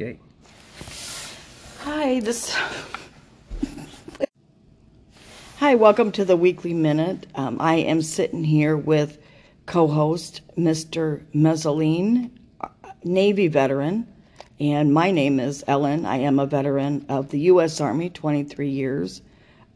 Okay. Hi, this. Hi, welcome to the Weekly Minute. Um, I am sitting here with co host Mr. Mezzaline, Navy veteran, and my name is Ellen. I am a veteran of the U.S. Army, 23 years,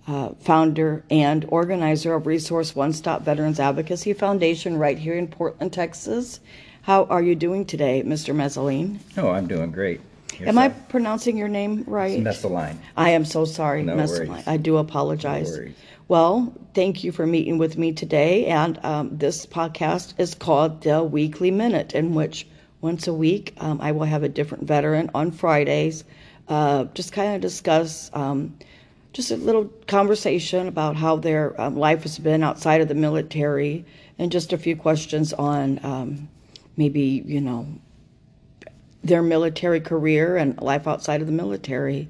uh, founder and organizer of Resource One Stop Veterans Advocacy Foundation right here in Portland, Texas. How are you doing today, Mr. Mezzaline? Oh, I'm doing great. Am I pronouncing your name right? Messoline. I am so sorry, No worries. I do apologize. No worries. Well, thank you for meeting with me today. And um, this podcast is called the Weekly Minute, in which once a week um, I will have a different veteran on Fridays, uh, just kind of discuss um, just a little conversation about how their um, life has been outside of the military, and just a few questions on um, maybe you know their military career and life outside of the military.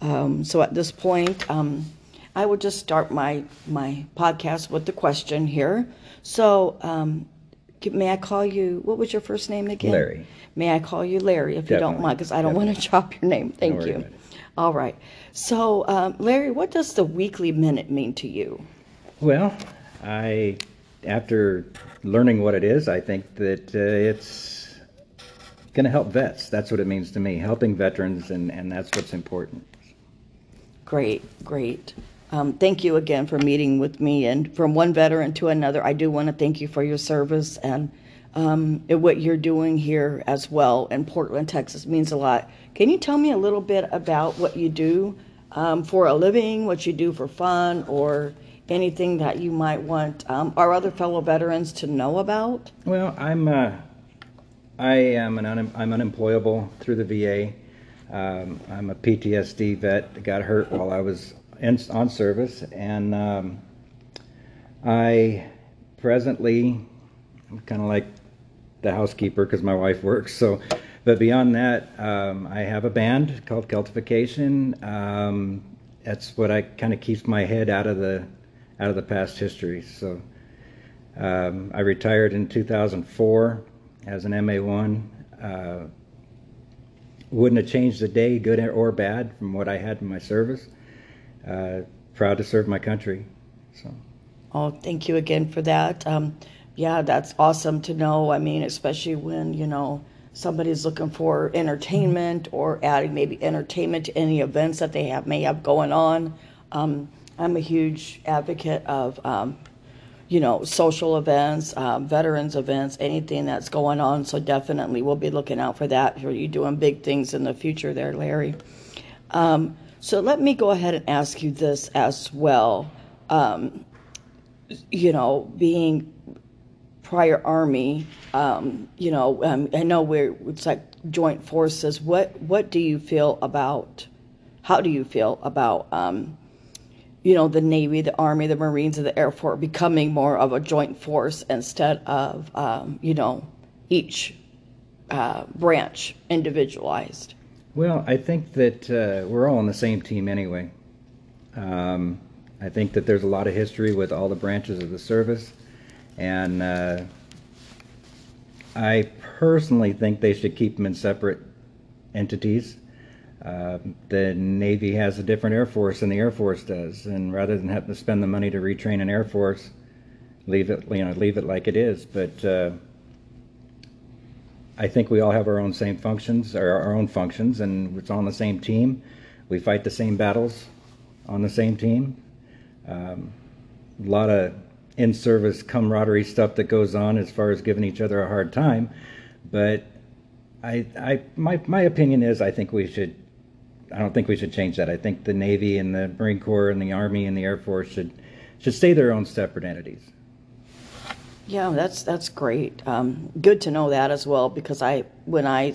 Um, so at this point, um, I will just start my my podcast with the question here. So, um, may I call you? What was your first name again? Larry. May I call you Larry if you don't mind? Because I don't want to chop your name. Thank you. All right. So, um, Larry, what does the weekly minute mean to you? Well, I, after learning what it is, I think that uh, it's going to help vets. That's what it means to me, helping veterans, and, and that's what's important. Great, great. Um, thank you again for meeting with me. And from one veteran to another, I do want to thank you for your service and um, and what you're doing here as well in Portland, Texas means a lot. Can you tell me a little bit about what you do um, for a living, what you do for fun, or anything that you might want um, our other fellow veterans to know about? Well, I'm uh, I am an un- I'm unemployable through the VA. Um, I'm a PTSD vet. that Got hurt while I was in, on service, and um, I presently I'm kind of like the housekeeper because my wife works. So, but beyond that, um, I have a band called Celtification. Um, that's what I kind of keeps my head out of the out of the past history. So. Um, I retired in 2004 as an MA1. Uh, wouldn't have changed the day, good or bad, from what I had in my service. Uh, proud to serve my country. So, Oh, thank you again for that. Um, yeah, that's awesome to know. I mean, especially when, you know, somebody's looking for entertainment or adding maybe entertainment to any events that they have may have going on. Um, I'm a huge advocate of, um, you know, social events, um, veterans events, anything that's going on. So definitely we'll be looking out for that. Are you doing big things in the future there, Larry? Um, so let me go ahead and ask you this as well. Um, you know, being prior Army, um, you know, um, I know we're it's like joint forces. What what do you feel about? How do you feel about? You know, the Navy, the Army, the Marines, and the Air Force becoming more of a joint force instead of, um, you know, each uh, branch individualized. well, I think that uh, we're all on the same team anyway. Um, I think that there's a lot of history with all the branches of the service, and uh, I personally think they should keep them in separate entities. Um, the Navy has a different Air Force than the Air Force does, and rather than have to spend the money to retrain an Air Force, leave it you know leave it like it is. But uh, I think we all have our own same functions, or our own functions, and it's on the same team. We fight the same battles on the same team. Um, a lot of in-service camaraderie stuff that goes on as far as giving each other a hard time, but I, I, my, my opinion is I think we should. I don't think we should change that. I think the Navy and the Marine Corps and the Army and the Air Force should should stay their own separate entities. Yeah, that's that's great. Um, good to know that as well because I when I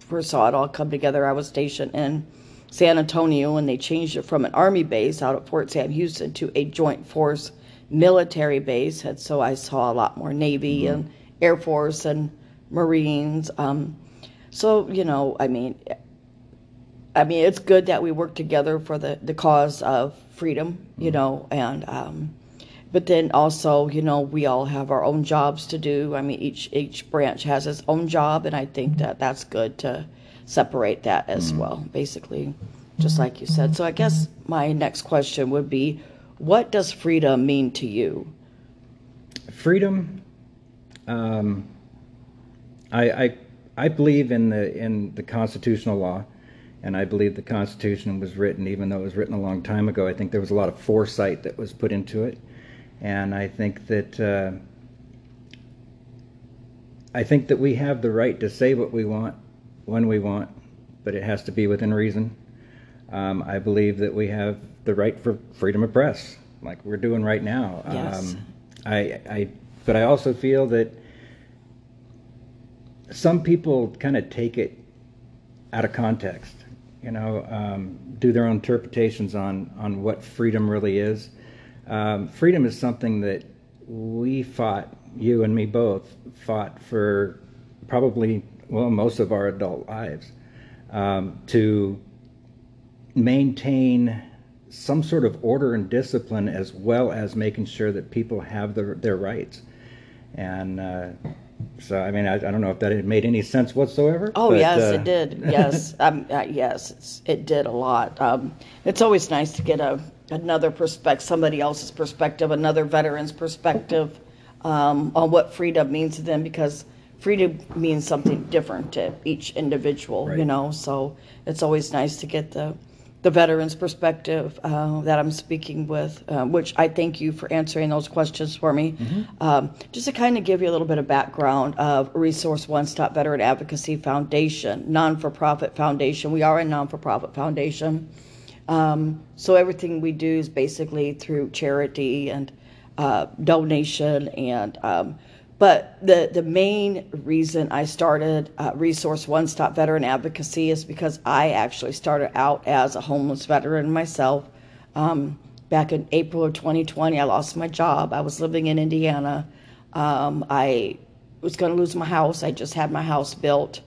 first saw it all come together, I was stationed in San Antonio and they changed it from an army base out at Fort Sam Houston to a joint force military base, and so I saw a lot more Navy and Air Force and Marines. Um, so you know, I mean, I mean, it's good that we work together for the, the cause of freedom, you know, and um, but then also, you know, we all have our own jobs to do. I mean, each each branch has its own job, and I think that that's good to separate that as Mm. well, basically, just like you said. So I guess my next question would be, what does freedom mean to you? freedom um, I, I I believe in the in the constitutional law and I believe the constitution was written even though it was written a long time ago I think there was a lot of foresight that was put into it and I think that uh, I think that we have the right to say what we want when we want but it has to be within reason um, I believe that we have the right for freedom of press like we're doing right now Yes. um, I, I, but I also feel that some people kind of take it out of context. You know, um, do their own interpretations on on what freedom really is. Um, freedom is something that we fought, you and me both fought for probably well most of our adult lives um, to maintain some sort of order and discipline as well as making sure that people have their, their rights. And uh, so, I mean, I, I don't know if that made any sense whatsoever. Oh but, yes, uh, it did. Yes, um, uh, yes, it's, it did a lot. Um, it's always nice to get a another perspective, somebody else's perspective, another veteran's perspective um, on what freedom means to them, because freedom means something different to each individual. You know, so it's always nice to get the the veteran's perspective uh, that I'm speaking with, um, which I thank you for answering those questions for me. Um, just to kind of give you a little bit of background of Resource One Stop Veteran Advocacy Foundation, non for profit foundation. We are a non for profit foundation. Um, so everything we do is basically through charity and uh, donation and um, but the the main reason I started uh, Resource One Stop Veteran Advocacy is because I actually started out as a homeless veteran myself. Um, back in April of 2020, I lost my job. I was living in Indiana. Um, I was going to lose my house. I just had my house built.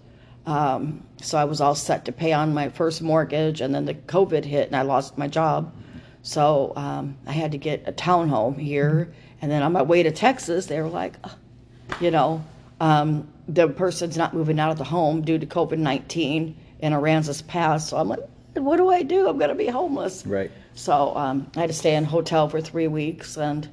Um, so I was all set to pay on my first mortgage, and then the COVID hit, and I lost my job. So um, I had to get a townhome here, and then on my way to Texas, they were like, "Ugh," you know, um, the person's not moving out of the home due to COVID nineteen in Aransas Pass. So I'm like, what do I do? I'm going to be homeless. Right. So um, I had to stay in a hotel for three weeks, and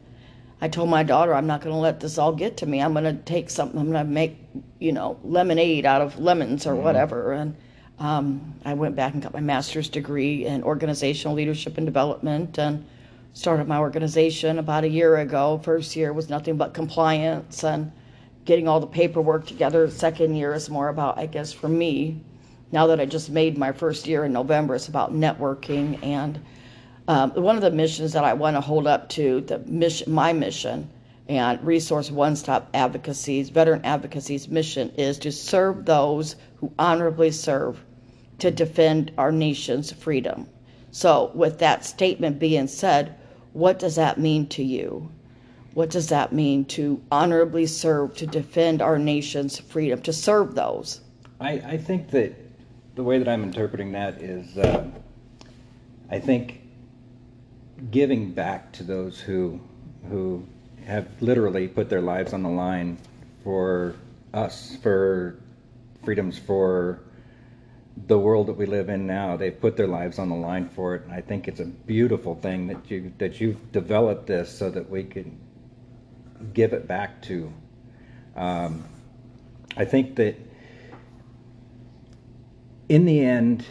I told my daughter, I'm not going to let this all get to me. I'm going to take something. I'm going to make, you know, lemonade out of lemons or whatever. And um, I went back and got my master's degree in organizational leadership and development, and started my organization about a year ago. First year was nothing but compliance and getting all the paperwork together. Second year is more about, I guess, for me. Now that I just made my first year in November, it's about networking and um, one of the missions that I want to hold up to the mission, my mission, and Resource One Stop Advocacy's Veteran Advocacy's mission is to serve those who honorably serve to defend our nation's freedom. So, with that statement being said, what does that mean to you? What does that mean to honorably serve to defend our nation's freedom, to serve those? I, I think that the way that I'm interpreting that is, uh, I think giving back to those who who have literally put their lives on the line for us, for freedoms, for the world that we live in now. They've put their lives on the line for it, and I think it's a beautiful thing that you that you've developed this so that we can give it back to. Um, I think that in the end,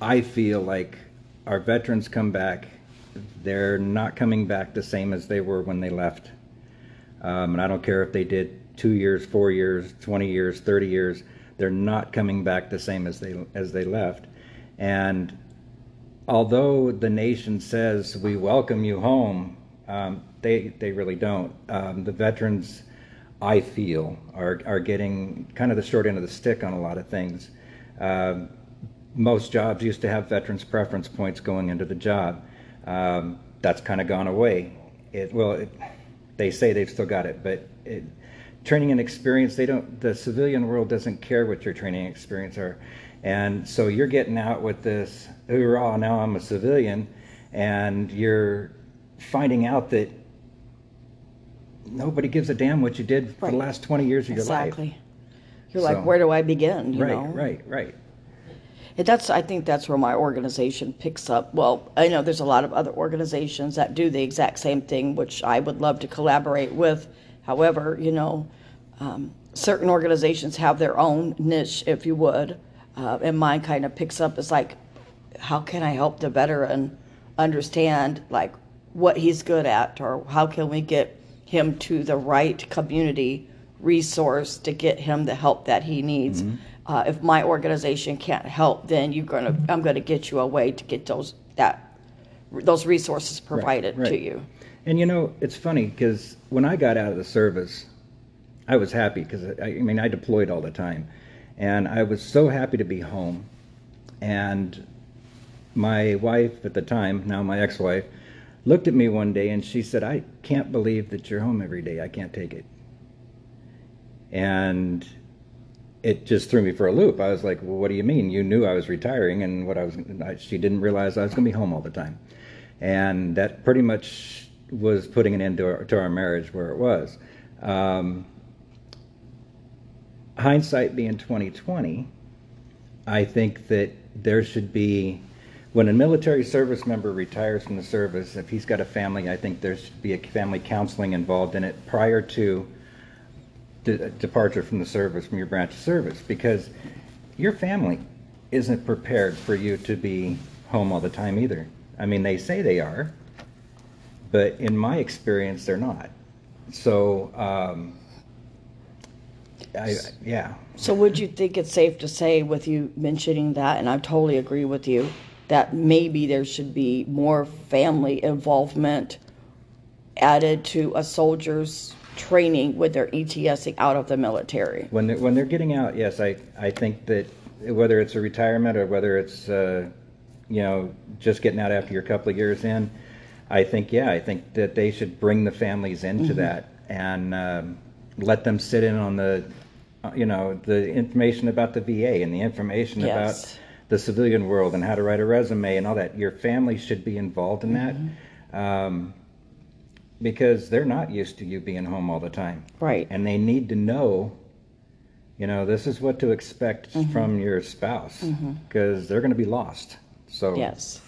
I feel like our veterans come back, they're not coming back the same as they were when they left. Um, and I don't care if they did two years, four years, 20 years, 30 years, they're not coming back the same as they, as they left. And although the nation says we welcome you home, um, they, they really don't. Um, the veterans, I feel, are, are getting kind of the short end of the stick on a lot of things. Um, most jobs used to have veterans preference points going into the job. Um, that's kind of gone away. It well, it, they say they've still got it, but it, training and experience they don't. The civilian world doesn't care what your training experience are, and so you're getting out with this. Hoorah! Now I'm a civilian, and you're finding out that nobody gives a damn what you did for the last 20 years of your life. Exactly. You're like, where do I begin? You right, know? right, right. And that's I think that's where my organization picks up. Well, I know there's a lot of other organizations that do the exact same thing, which I would love to collaborate with. However, you know, um, certain organizations have their own niche, if you would, uh, and mine kind of picks up as like, how can I help the veteran understand like what he's good at, or how can we get him to the right community resource to get him the help that he needs. Uh, if my organization can't help, then you're gonna I'm gonna get you a way to get those that those resources provided right. to you. And you know, it's funny because when I got out of the service, I was happy because I, I mean I deployed all the time, and I was so happy to be home. And my wife at the time, now my ex-wife, looked at me one day and she said, "I can't believe that you're home every day. I can't take it." And it just threw me for a loop. I was like, "Well, what do you mean? You knew I was retiring, and what I was." I, she didn't realize I was going to be home all the time, and that pretty much was putting an end to our, to our marriage where it was. Um, hindsight being 2020, I think that there should be, when a military service member retires from the service, if he's got a family, I think there should be a family counseling involved in it prior to de- departure from the service, from your branch of service, because your family isn't prepared for you to be home all the time either. I mean, they say they are, but in my experience, they're not. So, um, I, yeah. So would you think it's safe to say with you mentioning that, and I totally agree with you, that maybe there should be more family involvement added to a soldier's training with their ETSing out of the military? When they're, when they're getting out, yes, I, I think that whether it's a retirement or whether it's, uh, you know, just getting out after your couple of years in, I think, yeah, I think that they should bring the families into that and um, let them sit in on the, you know, the information about the VA and the information Yes. about the civilian world and how to write a resume and all that. Your family should be involved in that. Um, because they're not used to you being home all the time Right. and they need to know you know this is what to expect Mm-hmm. from your spouse because they're going to be lost so Yes.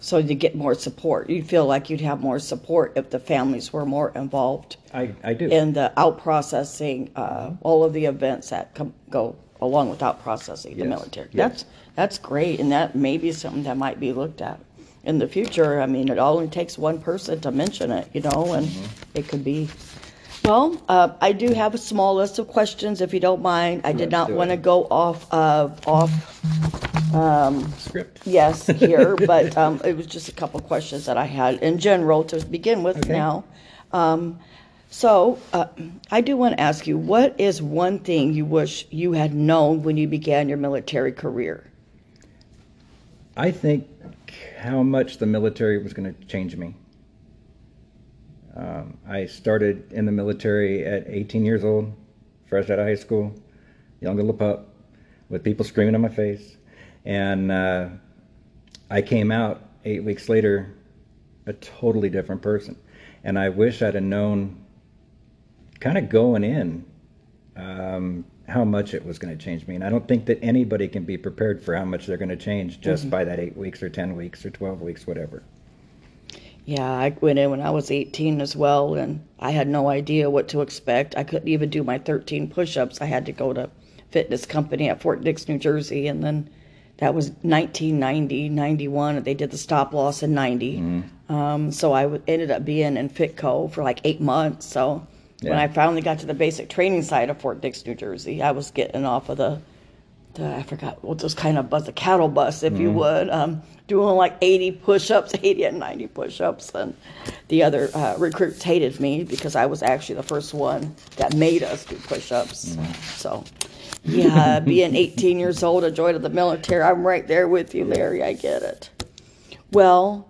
So you get more support. You feel like you'd have more support if the families were more involved i i do in the out processing uh, all of the events that come, go along with out processing the military. yes. That's that's great, and that may be something that might be looked at in the future. I mean, it only takes one person to mention it, you know, and Mm-hmm. it could be. Well, uh, I do have a small list of questions, if you don't mind. I did not want to go off of off script yes here, but um, it was just a couple questions that I had in general to begin with Okay. now. Um, so uh, I do want to ask you, what is one thing you wish you had known when you began your military career? I think how much the military was going to change me um, i started in the military at 18 years old fresh out of high school young little pup with people screaming in my face and uh, I came out eight weeks later a totally different person. And I wish I'd have known, kind of going in, um, how much it was going to change me. And I don't think that anybody can be prepared for how much they're going to change just by that eight weeks or 10 weeks or 12 weeks, whatever. Yeah, I went in when I was 18 as well, and I had no idea what to expect. I couldn't even do my 13 push ups. I had to go to fitness company at Fort Dix, New Jersey, and then that was 1990, 91. They did the stop loss in 90. Um, so I w- ended up being in Fitco for like eight months. So when I finally got to the basic training side of Fort Dix, New Jersey, I was getting off of the the, I forgot what those kind of bus, the cattle bus, if you would, um, doing like 80 push-ups, 80 and 90 push-ups, and the other uh, recruits hated me because I was actually the first one that made us do push-ups. So, yeah, being 18 years old, a joy to the military, I'm right there with you, Larry. I get it. Well,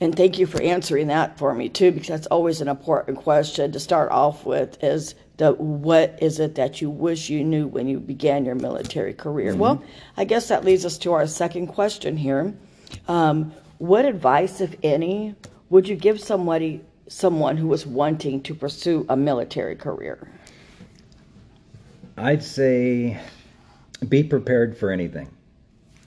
and thank you for answering that for me too, because that's always an important question to start off with is the what is it that you wish you knew when you began your military career? Well, I guess that leads us to our second question here. Um, what advice, if any, would you give somebody someone who was wanting to pursue a military career? I'd say be prepared for anything.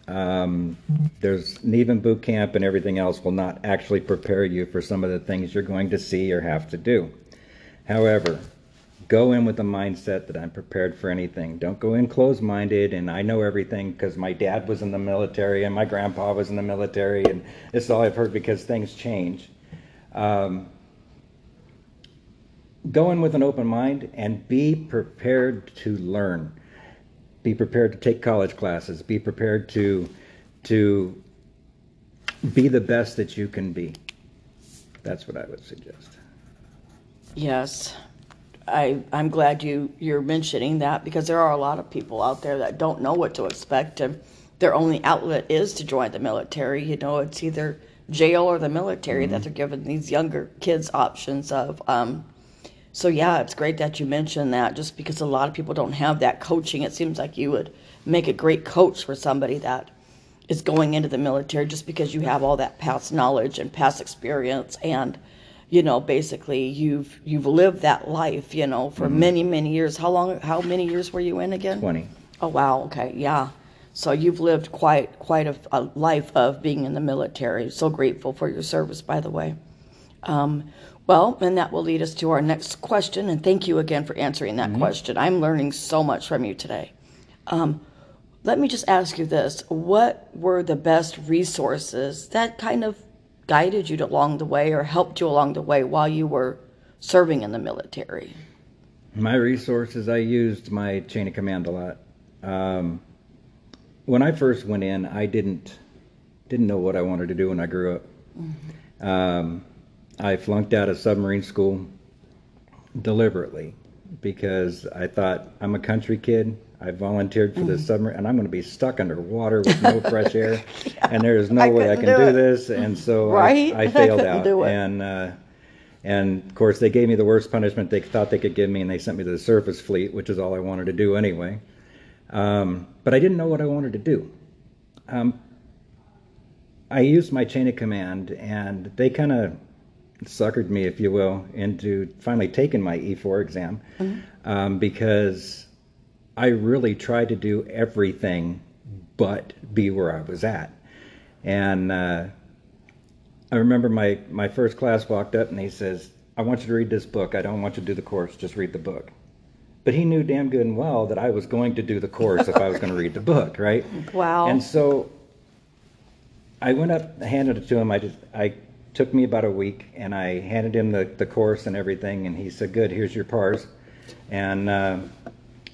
Um, there's even boot camp and everything else will not actually prepare you for some of the things you're going to see or have to do. However, go in with the mindset that I'm prepared for anything. Don't go in closed minded and I know everything because my dad was in the military and my grandpa was in the military and this is all I've heard because things change. Um, go in with an open mind and be prepared to learn. Be prepared to take college classes. Be prepared to to be the best that you can be. That's what I would suggest. Yes. I, I'm glad you, you're mentioning that because there are a lot of people out there that don't know what to expect and their only outlet is to join the military. You know, it's either jail or the military that they're giving these younger kids options of. Um, so yeah, it's great that you mentioned that just because a lot of people don't have that coaching. It seems like you would make a great coach for somebody that is going into the military just because you have all that past knowledge and past experience and you know basically you've you've lived that life you know for many many years. How long how many years were you in again? 20. oh wow. Okay. Yeah. So you've lived quite quite a, a life of being in the military. So grateful for your service by the way. Um, well and that will lead us to our next question and thank you again for answering that question. I'm learning so much from you today. Um, let me just ask you this. What were the best resources that kind of guided you along the way or helped you along the way while you were serving in the military? My resources, I used my chain of command a lot. Um, when I first went in, I didn't didn't know what I wanted to do when I grew up. Um, I flunked out of submarine school deliberately because I thought I'm a country kid. I volunteered for the submarine, and I'm going to be stuck underwater with no fresh air, and there is no I way I can do do, this. And so Right? I, I I failed couldn't out, and uh, and of course they gave me the worst punishment they thought they could give me, and they sent me to the surface fleet, which is all I wanted to do anyway. Um, but I didn't know what I wanted to do. Um, I used my chain of command, and they kind of suckered me, if you will, into finally taking my E4 exam um, because I really tried to do everything but be where I was at. And uh, I remember my, my first class walked up and he says, I want you to read this book. I don't want you to do the course, just read the book. But he knew damn good and well that I was going to do the course if I was going to read the book, right? Wow. And so I went up, handed it to him. I just, I took me about a week, and I handed him the, the course and everything. And he said, "Good, here's your PARS, and uh,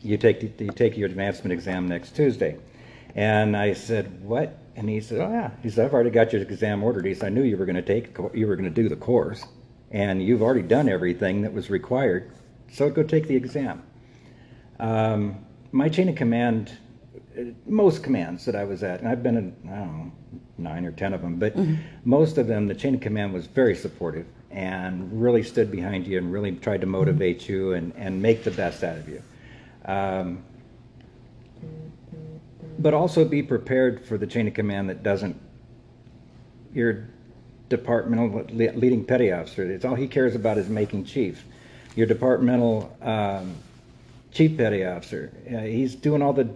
you take you take your advancement exam next Tuesday." And I said, "What?" And he said, "Oh yeah." He said, "I've already got your exam ordered." He said, "I knew you were going to take you were going to do the course, and you've already done everything that was required. So go take the exam." Um, my chain of command, most commands that I was at, and I've been in, I don't know, nine or ten of them, but most of them, the chain of command was very supportive and really stood behind you and really tried to motivate you and, and make the best out of you. Um, but also be prepared for the chain of command that doesn't, your departmental leading petty officer, it's all he cares about is making chief. Your departmental um, chief petty officer, uh, he's doing all the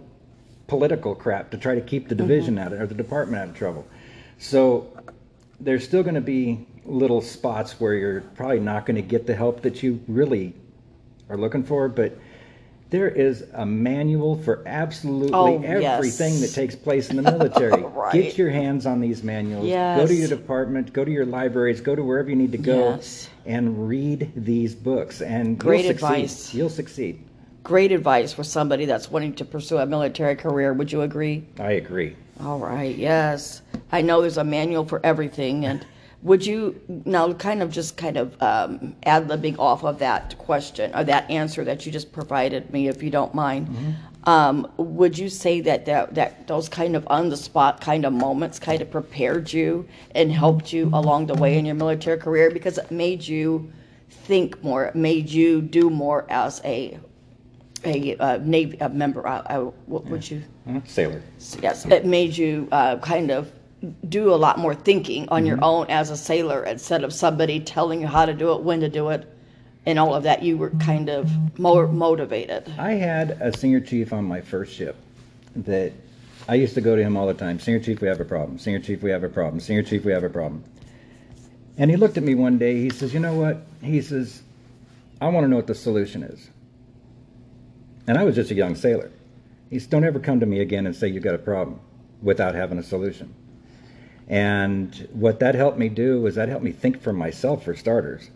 political crap to try to keep the mm-hmm. division out of, or the department out of trouble. So there's still going to be little spots where you're probably not going to get the help that you really are looking for, but there is a manual for absolutely Oh, yes. everything that takes place in the military. Right. Get your hands on these manuals. Yes. Go to your department, go to your libraries, go to wherever you need to go Yes. and read these books and Great you'll succeed. advice. You'll succeed. Great advice for somebody that's wanting to pursue a military career. Would you agree? I agree. All right, yes. I know there's a manual for everything. And would you now kind of just kind of um, ad libbing off of that question or that answer that you just provided me, if you don't mind? Um, would you say that, that that those kind of on the spot kind of moments kind of prepared you and helped you along the way in your military career because it made you think more, it made you do more as a a, uh Navy a member? I, I, what would you? Sailor. Yes, it made you uh, kind of do a lot more thinking on your own as a sailor instead of somebody telling you how to do it, when to do it. and all of that, you were kind of more motivated. I had a senior chief on my first ship that I used to go to him all the time. Senior chief, we have a problem. Senior chief, we have a problem. Senior chief, we have a problem. And he looked at me one day. He says, "You know what?" He says, "I want to know what the solution is." And I was just a young sailor. He said, "Don't ever come to me again and say you've got a problem without having a solution." And what that helped me do was that helped me think for myself, for starters.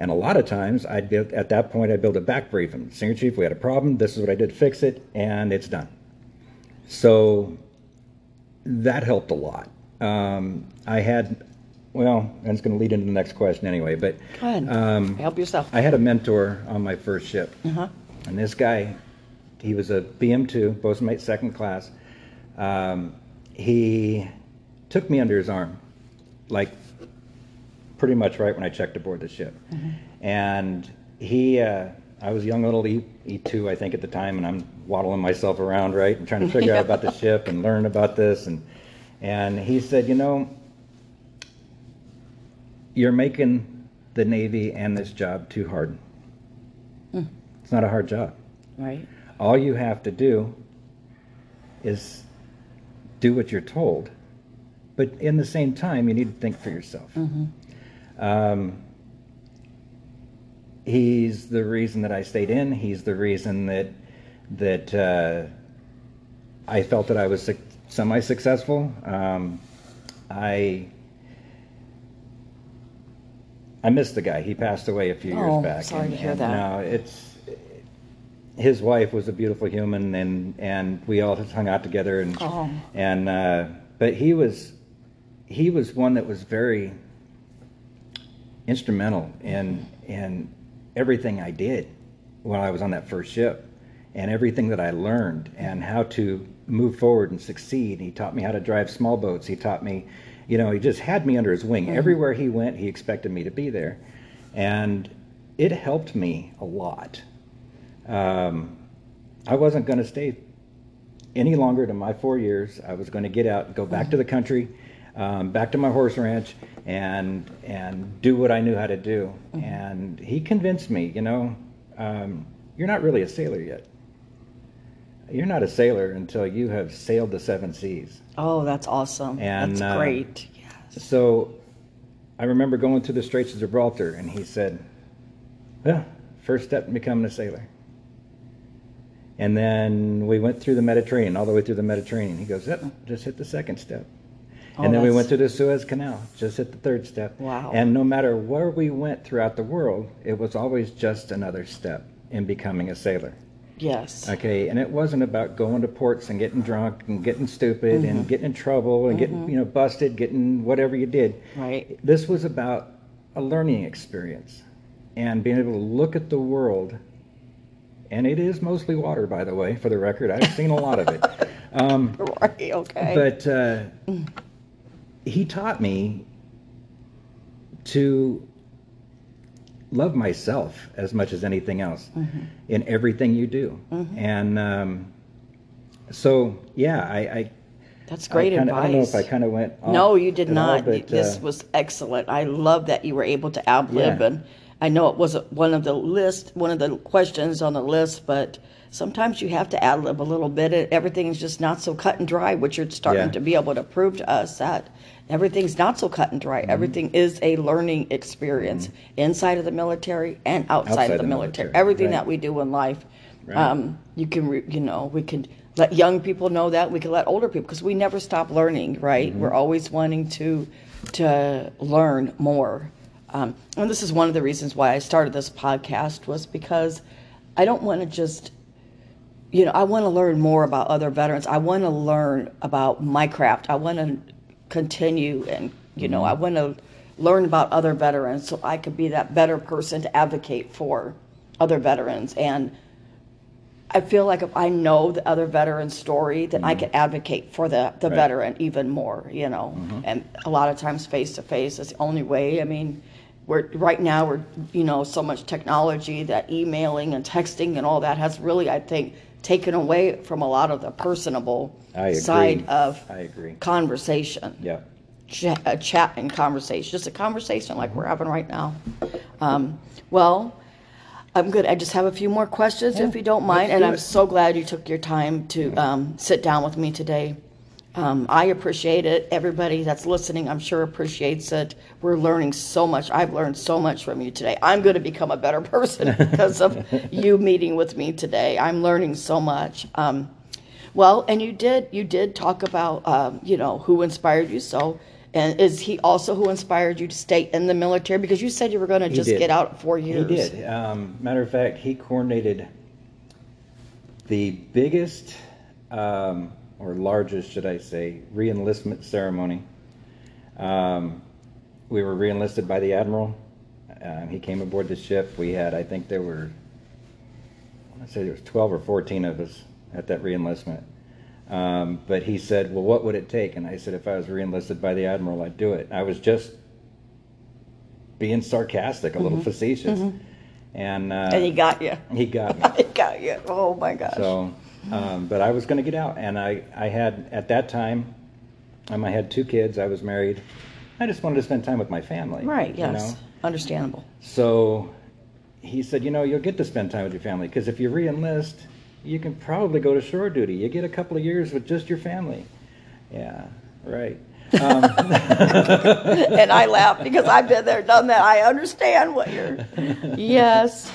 And a lot of times, I'd at that point, I'd build a back brief. And senior chief, we had a problem. This is what I did to fix it, and it's done. So that helped a lot. Um, I had, well, and it's going to lead into the next question anyway. But Go ahead. um, Help yourself. I had a mentor on my first ship, Uh-huh. And this guy, he was a BM2, bosun mate second class. Um, he took me under his arm, like pretty much right when I checked aboard the ship. And he, uh, I was young little E E2, I think at the time, and I'm waddling myself around, right, and trying to figure out about the ship and learn about this. And and he said, you know, you're making the Navy and this job too hard. It's not a hard job. Right. All you have to do is do what you're told, but in the same time, you need to think for yourself. Um, he's the reason that I stayed in. He's the reason that that uh, I felt that I was suc semi-successful. Um, I I missed the guy. He passed away a few Oh, years back. sorry to hear that. No, it's his wife was a beautiful human, and and we all hung out together, and Oh. and uh, but he was he was one that was very instrumental in in everything I did while I was on that first ship, and everything that I learned, and how to move forward and succeed. He taught me how to drive small boats. He taught me, you know, he just had me under his wing. Everywhere he went, he expected me to be there, and it helped me a lot. Um, I wasn't going to stay any longer than my four years. I was going to get out, go back to the country, um, back to my horse ranch, and and do what I knew how to do. And he convinced me, you know, um, you're not really a sailor yet. You're not a sailor until you have sailed the seven seas. Oh, that's awesome. And, that's uh, great. Yes. So I remember going through the Straits of Gibraltar, and he said, Well, first step in becoming a sailor. And then we went through the Mediterranean, all the way through the Mediterranean. He goes, Yep, just hit the second step. Oh, and then we went through the Suez Canal, just hit the third step. Wow. And no matter where we went throughout the world, it was always just another step in becoming a sailor. Yes. Okay, and it wasn't about going to ports and getting drunk and getting stupid and mm-hmm. getting in trouble and getting mm-hmm. you know busted, getting whatever you did. Right. This was about a learning experience and being able to look at the world. And it is mostly water, by the way, for the record. I've seen a lot of it. Um, Right. Okay. but uh, he taught me to love myself as much as anything else in everything you do. And um, so, yeah, I, I that's great I kinda, advice. I don't know if I kind of went. No, you did at all, not. but, this uh, was excellent. I love that you were able to lib, Yeah. and I know it wasn't one of the list, one of the questions on the list, but sometimes you have to ad lib a little bit. It- Everything's just not so cut and dry, which you're starting Yeah. to be able to prove to us that everything's not so cut and dry. Mm-hmm. Everything is a learning experience inside of the military and outside, Outside of the, the military. military, Everything right. that we do in life. Right. Um, you can, re, you know, we can let young people know that. We can let older people because we never stop learning, right? Mm-hmm. We're always wanting to to learn more. Um, and this is one of the reasons why I started this podcast was because I don't want to just you know, I want to learn more about other veterans. I want to learn about my craft. I want to continue and, you know, I want to learn about other veterans so I could be that better person to advocate for other veterans. And I feel like if I know the other veteran's story, then I mm-hmm. can advocate for the, the Right. veteran even more, you know. Mm-hmm. And a lot of times face to face is the only way. I mean, we're right now we're you know so much technology that emailing and texting and all that has really I think taken away from a lot of the personable side of I agree. conversation Yeah. a chat and conversation, just a conversation like mm-hmm. we're having right now. Um, well, I'm good. I just have a few more questions, if you don't mind. And do I'm it. so glad you took your time to um, sit down with me today. Um, I appreciate it. Everybody that's listening, I'm sure appreciates it. We're learning so much. I've learned so much from you today. I'm going to become a better person because of you meeting with me today. I'm learning so much. Um, well, and you did you did talk about um, you know who inspired you so. And is he also who inspired you to stay in the military? Because you said you were going to just did. get out four He did. Um, matter of fact, he coordinated the biggest, um, or largest, should I say, re-enlistment ceremony. Um, we were re-enlisted by the admiral. Um, he came aboard the ship. We had, I think, there were, I want to say there was twelve or fourteen of us at that re-enlistment. Um, but he said, "Well, what would it take?" And I said, "If I was re-enlisted by the admiral, I'd do it." I was just being sarcastic, a little facetious, and, uh, And he got you. he got me. He got you. Oh my gosh. So, um, but I was going to get out, and I, I had at that time, um, I had two kids. I was married. I just wanted to spend time with my family. right. you Yes. know? Understandable. So, he said, you know, you'll get to spend time with your family because if you re-enlist, you can probably go to shore duty. You get a couple of years with just your family. Yeah. Right. Um, and I laugh because I've been there, done that. I understand what you're. Yes.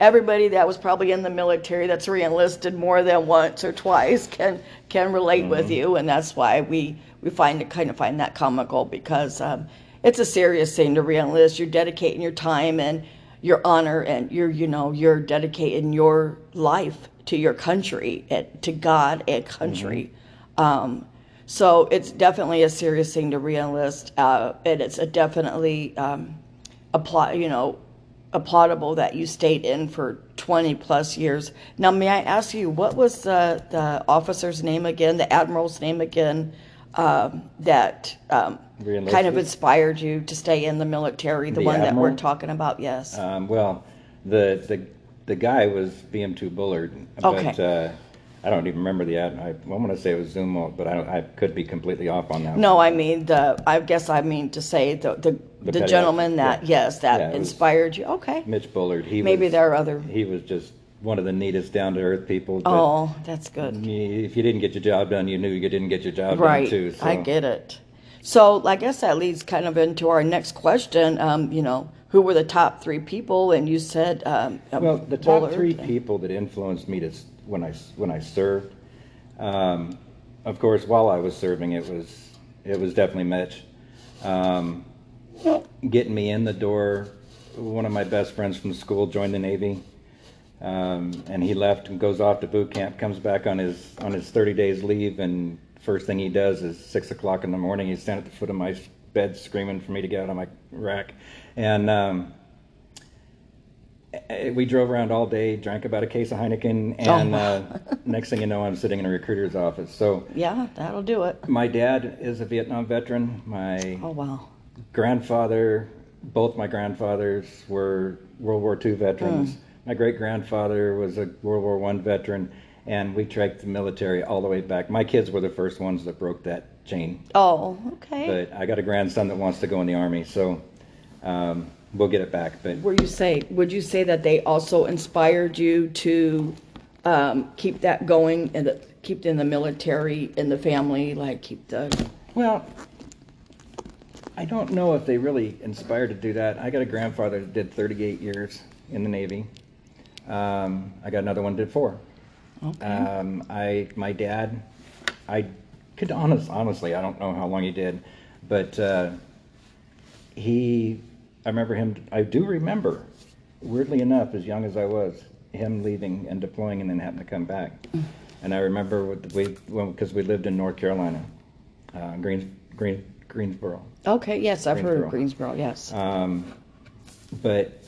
Everybody that was probably in the military that's re-enlisted more than once or twice can can relate with you, and that's why we we find it kind of find that comical because um, it's a serious thing to re-enlist. You're dedicating your time and your honor, and you're you know you're dedicating your life to your country, and to God and country. Um, so it's definitely a serious thing to re-enlist, uh, and it's a definitely um, apply, you know, applaudable that you stayed in for 20 plus years. Now, may I ask you, what was the, the officer's name again, the admiral's name again, um, that um, kind of inspired you to stay in the military? The, The one that we're talking about, yes. Um, well, the the the guy was BM2 Bullard, Okay. but uh, I don't even remember the ad. I, I want to say it was Zumwalt, but I, don't, I could be completely off on that. no, I mean the. I guess I mean to say the the, the, petty gentleman that yeah. yes that Yeah, inspired you. Okay, Mitch Bullard. He maybe was, there are other. He was just one of the neatest, down to earth people. But Oh, that's good. if you didn't get your job done, you knew you didn't get your job Right. done too. So. I get it. So I guess that leads kind of into our next question. Um, you know, who were the top three people? And you said, um, Well, the top Bullard three people that influenced me to when I when I served, um, of course, while I was serving, it was it was definitely Mitch. Um, getting me in the door, one of my best friends from school joined the Navy, um, and he left and goes off to boot camp. Comes back on his on his thirty days leave, and first thing he does is six o'clock in the morning. He's standing at the foot of my bed screaming for me to get out of my rack, and. Um, uh, we drove around all day, drank about a case of Heineken, and Oh. uh, next thing you know, I'm sitting in a recruiter's office. So Yeah, that'll do it. my dad is a Vietnam veteran. My Oh wow. grandfather, both my grandfathers were World War II veterans. My great grandfather was a World War One veteran, and we tracked the military all the way back. My kids were the first ones that broke that chain. Oh, okay. But I got a grandson that wants to go in the army, so um, we'll get it back. But Were you say? Would you say that they also inspired you to um, keep that going and the, keep in the military in the family, like keep the Well, I don't know if they really inspired to do that. I got a grandfather that did 38 years in the Navy. Um, I got another one did four. Okay. Um, I my dad, I could honest honestly I don't know how long he did, but uh, he I remember him. I do remember, weirdly enough, as young as I was, him leaving and deploying and then having to come back. And I remember we because we lived in North Carolina, uh, Greens, Green, Greensboro. okay. Yes, I've heard of Greensboro. Greensboro. Yes. Um, but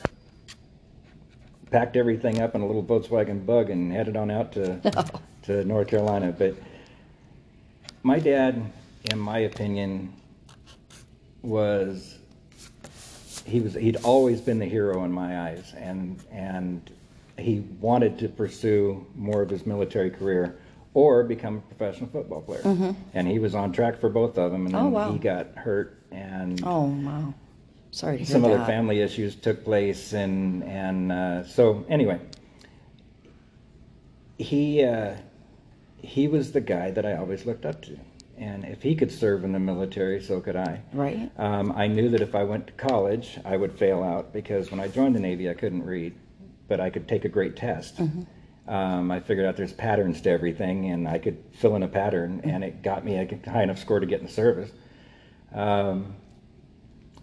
packed everything up in a little Volkswagen Bug and headed on out to to North Carolina. But my dad, in my opinion, was he was he'd always been the hero in my eyes, and and he wanted to pursue more of his military career or become a professional football player. Mm-hmm. And he was on track for both of them, and Oh, then wow. he got hurt and oh wow. Sorry to some other that. family issues took place, and and uh, so anyway, he uh, he was the guy that I always looked up to, and if he could serve in the military, so could I. Right. Um, I knew that if I went to college, I would fail out because when I joined the Navy, I couldn't read, but I could take a great test. Um, I figured out there's patterns to everything, and I could fill in a pattern, and it got me a high enough score to get in the service. Um,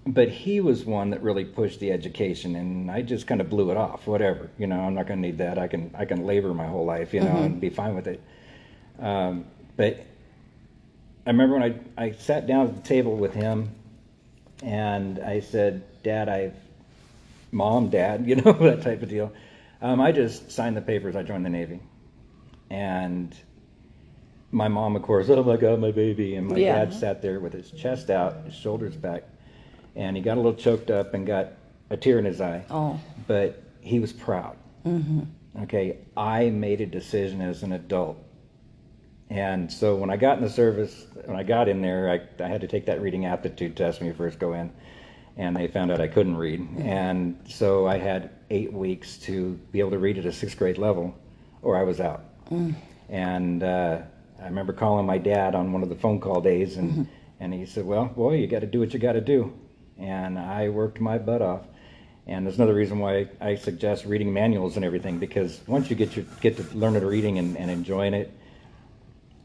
but he was one that really pushed the education, and I just kind of blew it off. Whatever, you know, I'm not going to need that. I can I can labor my whole life, you know, and be fine with it. Um, but I remember when I I sat down at the table with him, and I said, "Dad, I've mom, dad, you know that type of deal." Um, I just signed the papers. I joined the Navy, and my mom, of course, oh my God, my baby, and my Yeah. dad sat there with his chest out, his shoulders back, and he got a little choked up and got a tear in his eye. Oh. But he was proud. Mm-hmm. Okay, I made a decision as an adult. And so when I got in the service, when I got in there, I, I had to take that reading aptitude test when you first go in. And they found out I couldn't read. And so I had eight weeks to be able to read at a sixth grade level, or I was out. And uh, I remember calling my dad on one of the phone call days, and, and he said, Well, boy, you got to do what you got to do. And I worked my butt off. And there's another reason why I suggest reading manuals and everything, because once you get, your, get to learning reading and, and enjoying it,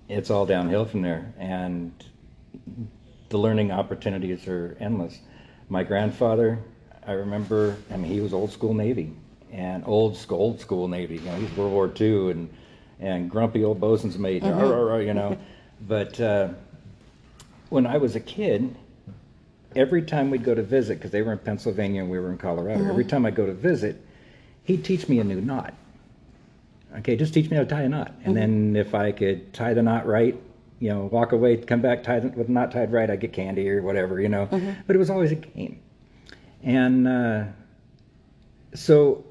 it's all downhill from there. And the learning opportunities are endless. My grandfather, I remember, I mean, he was old school Navy and old school, old school Navy. You know, he's World War II and and grumpy old bosun's mate, rah, you know. but uh, when I was a kid, every time we'd go to visit, because they were in Pennsylvania and we were in Colorado, every mm-hmm. time I go to visit, he'd teach me a new knot. Okay, just teach me how to tie a knot, and mm-hmm. then if I could tie the knot right, you know, walk away, come back, tie the, with the knot tied right, I'd get candy or whatever, you know. Mm-hmm. But it was always a game, and uh, so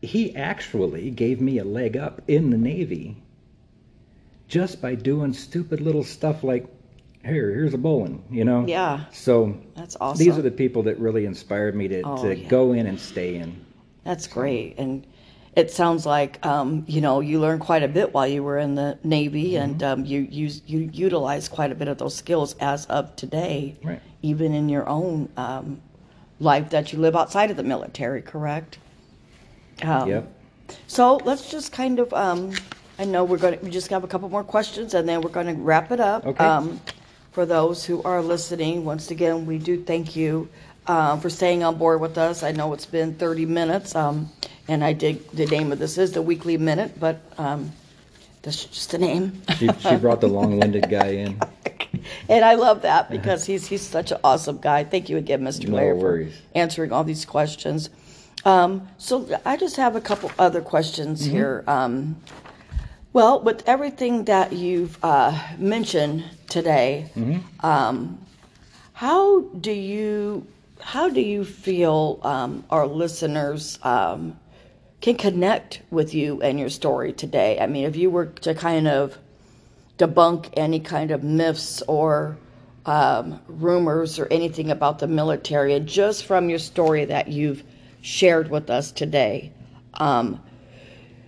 he actually gave me a leg up in the Navy just by doing stupid little stuff like, here, here's a bowline, you know. Yeah. So That's awesome. these are the people that really inspired me to, Oh, to yeah. go in and stay in. That's great. And it sounds like um, you know you learned quite a bit while you were in the Navy, Mm-hmm. and um, you you you utilized quite a bit of those skills as of today, Right. even in your own um, life that you live outside of the military. Correct. Um, yep. So let's just kind of. Um, I know we're going to. We just have a couple more questions, and then we're going to wrap it up. Okay. For those who are listening, once again, we do thank you uh, for staying on board with us. I know it's been 30 minutes, um, and I did. The name of this is the Weekly Minute, but um, that's just a name. She, she brought the long-winded guy in. And I love that because he's he's such an awesome guy. Thank you again, Mr. No Lair, worries. for answering all these questions. Um, so I just have a couple other questions Mm-hmm. here. Um, well, with everything that you've uh, mentioned today, Mm-hmm. um, how do you how do you feel um, our listeners um, can connect with you and your story today? I mean, if you were to kind of debunk any kind of myths or um, rumors or anything about the military, and just from your story that you've shared with us today, um,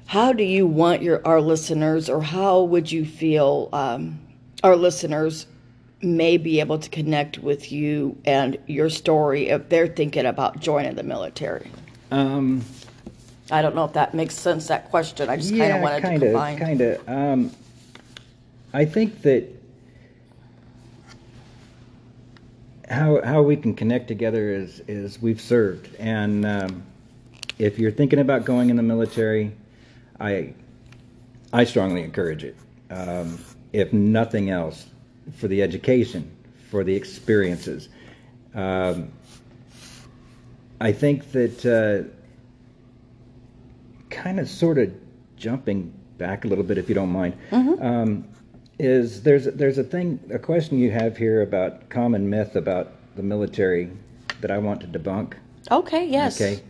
how do you want your our listeners, or how would you feel um, our listeners may be able to connect with you and your story if they're thinking about joining the military? Um, I don't know if that makes sense. That question, I just kind of wanted kind to combine. kind of. Um, I think that how how we can connect together is is we've served, and um, if you're thinking about going in the military, I I strongly encourage it. Um, if nothing else, for the education, for the experiences. Um, I think that uh, kind of sort of jumping back a little bit, if you don't mind, um, is there's there's a thing, a question you have here about common myth about the military that I want to debunk. okay, yes. Okay.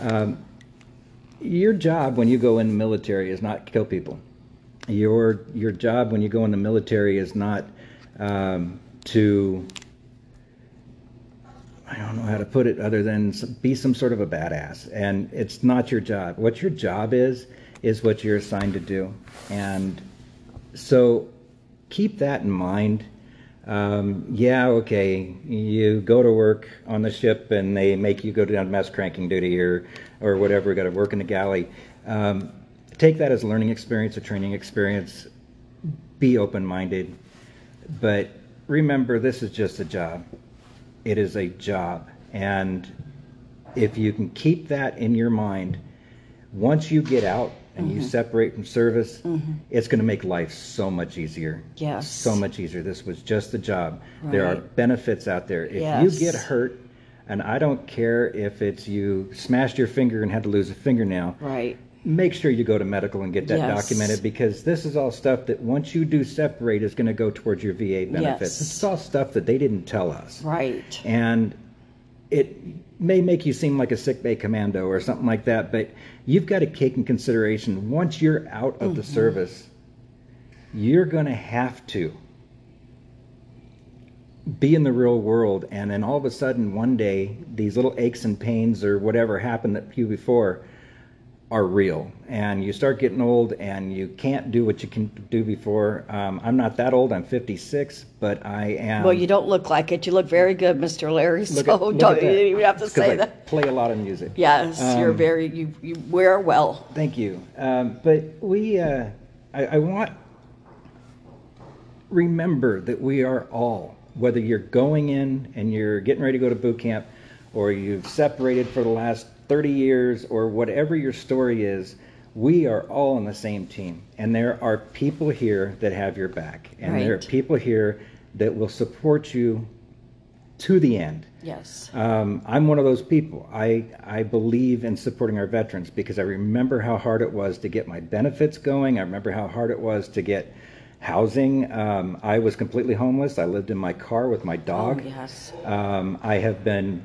Um, your job when you go in the military is not kill people. Your your job when you go in the military is not um, to I don't know how to put it other than be some sort of a badass. And it's not your job. What your job is, is what you're assigned to do. And so keep that in mind. Um, yeah, okay, you go to work on the ship and they make you go down mess cranking duty or, or whatever, got to work in the galley. Um, take that as a learning experience, a training experience. Be open minded. But remember, this is just a job. It is a job. And if you can keep that in your mind, once you get out and Mm-hmm. you separate from service, it's going to make life so much easier. Yes. So much easier. This was just a job. There are benefits out there. If Yes. you get hurt, and I don't care if it's you smashed your finger and had to lose a fingernail, Right. Make sure you go to medical and get that Yes. documented because this is all stuff that once you do separate is going to go towards your VA benefits. Yes. This is all stuff that they didn't tell us. Right. And it may make you seem like a sick bay commando or something like that, but you've got to take in consideration once you're out of the Mm-hmm. service, you're going to have to be in the real world. And then all of a sudden, one day, these little aches and pains or whatever happened to you before are real. And you start getting old and you can't do what you can do before. Um, I'm not that old, I'm 56, but I am. Well, you don't look like it. You look very good, Mr. Larry. Look so at- look don't you even have to say I that. Play a lot of music. Yes, you're Um, very you you wear well. Thank you. Um, but we, uh, I, I want remember that we are all, whether you're going in and you're getting ready to go to boot camp, or you've separated for the last 30 years, or whatever your story is, we are all on the same team. And there are people here that have your back, and there are people here that will support you to the end. Yes. Um, I'm one of those people. I, I believe in supporting our veterans because I remember how hard it was to get my benefits going. I remember how hard it was to get housing. Um, I was completely homeless. I lived in my car with my dog. Oh, yes. Um, I have been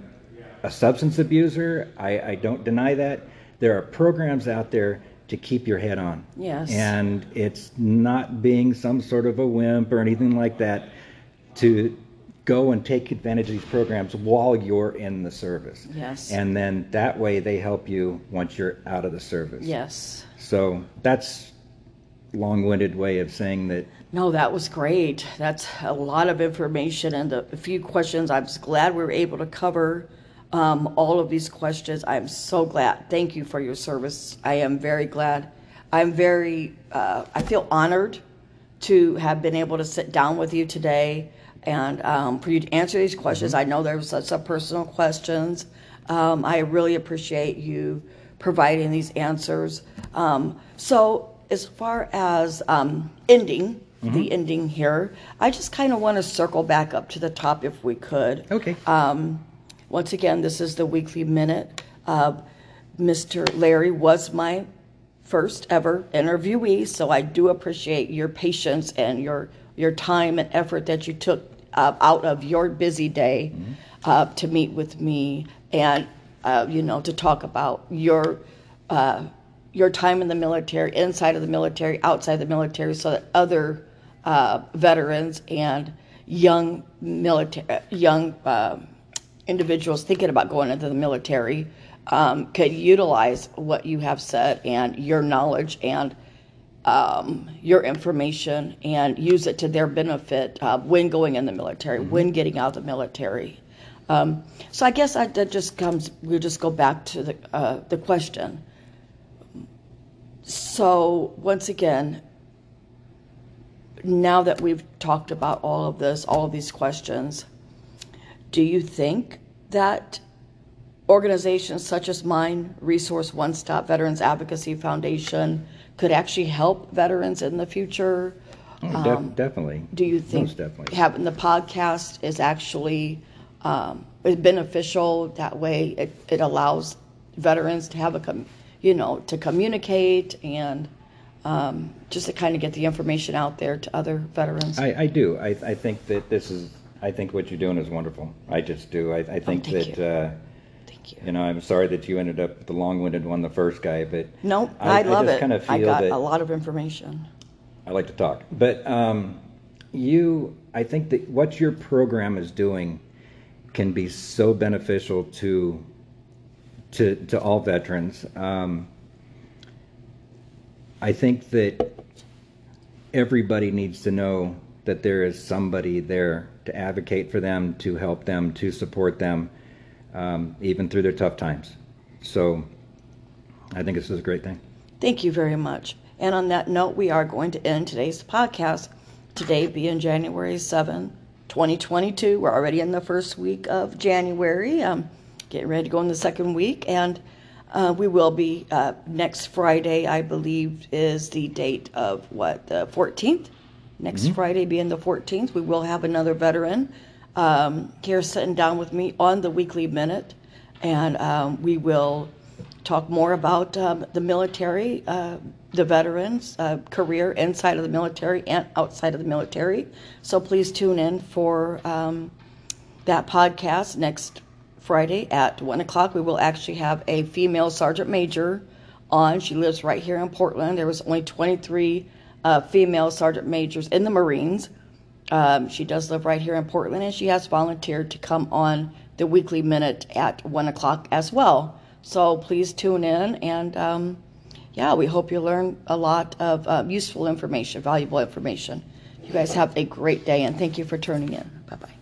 a substance abuser. I, I don't deny that. There are programs out there to keep your head on. Yes. And it's not being some sort of a wimp or anything like that to go and take advantage of these programs while you're in the service. Yes. And then that way they help you once you're out of the service. Yes. So that's long-winded way of saying that No, that was great. That's a lot of information and a few questions. I'm glad we were able to cover um, all of these questions. I'm so glad. Thank you for your service. I am very glad. I'm very, uh, I feel honored to have been able to sit down with you today and um, for you to answer these questions. I know there were some personal questions. Um, I really appreciate you providing these answers. Um, so, as far as um, ending, the ending here, I just kind of want to circle back up to the top if we could. okay. Um, once again, this is the weekly minute. Uh, Mr. Larry was my first ever interviewee, so I do appreciate your patience and your your time and effort that you took uh, out of your busy day uh, to meet with me and uh, you know to talk about your uh, your time in the military, inside of the military, outside the military, so that other uh, veterans and young military young uh, individuals thinking about going into the military um, could utilize what you have said and your knowledge and um, your information and use it to their benefit uh, when going in the military, when getting out of the military. Um, so I guess I, that just comes. We'll just go back to the uh, the question. So once again, now that we've talked about all of this, all of these questions, do you think that organizations such as mine, Resource One Stop Veterans Advocacy Foundation, could actually help veterans in the future? Oh, definitely. Um, Do you think Most definitely. having the podcast is actually um, beneficial? That way, it, it allows veterans to have a, com- you know, to communicate and um, just to kind of get the information out there to other veterans. I, I do. I, I think that this is. I think what you're doing is wonderful. I just do. I, I think Oh, thank that. you. Uh, Thank you. you know, I'm sorry that you ended up the long-winded one, the first guy, but Nope, I, love just it. Kind of feel I got that a lot of information. I like to talk, but um, you. I think that what your program is doing can be so beneficial to to to all veterans. Um, I think that everybody needs to know that there is somebody there to advocate for them, to help them, to support them, um, even through their tough times. So, I think this is a great thing. Thank you very much. And on that note, we are going to end today's podcast. Today being January 7, 2022. We're already in the first week of January, um, getting ready to go in the second week. And uh, we will be uh, next Friday, I believe, is the date of what, the 14th? Next Friday being the 14th, we will have another veteran um, here sitting down with me on the weekly minute. And um, we will talk more about um, the military, uh, the veterans' uh, career inside of the military and outside of the military. So please tune in for um, that podcast next Friday at 1 o'clock. We will actually have a female sergeant major on. She lives right here in Portland. There was only 23 uh, female sergeant majors in the Marines. Um, she does live right here in Portland, and she has volunteered to come on the weekly minute at 1 o'clock as well. So please tune in, and um, yeah, we hope you learn a lot of um, useful information, valuable information. You guys have a great day, and thank you for tuning in. Bye bye.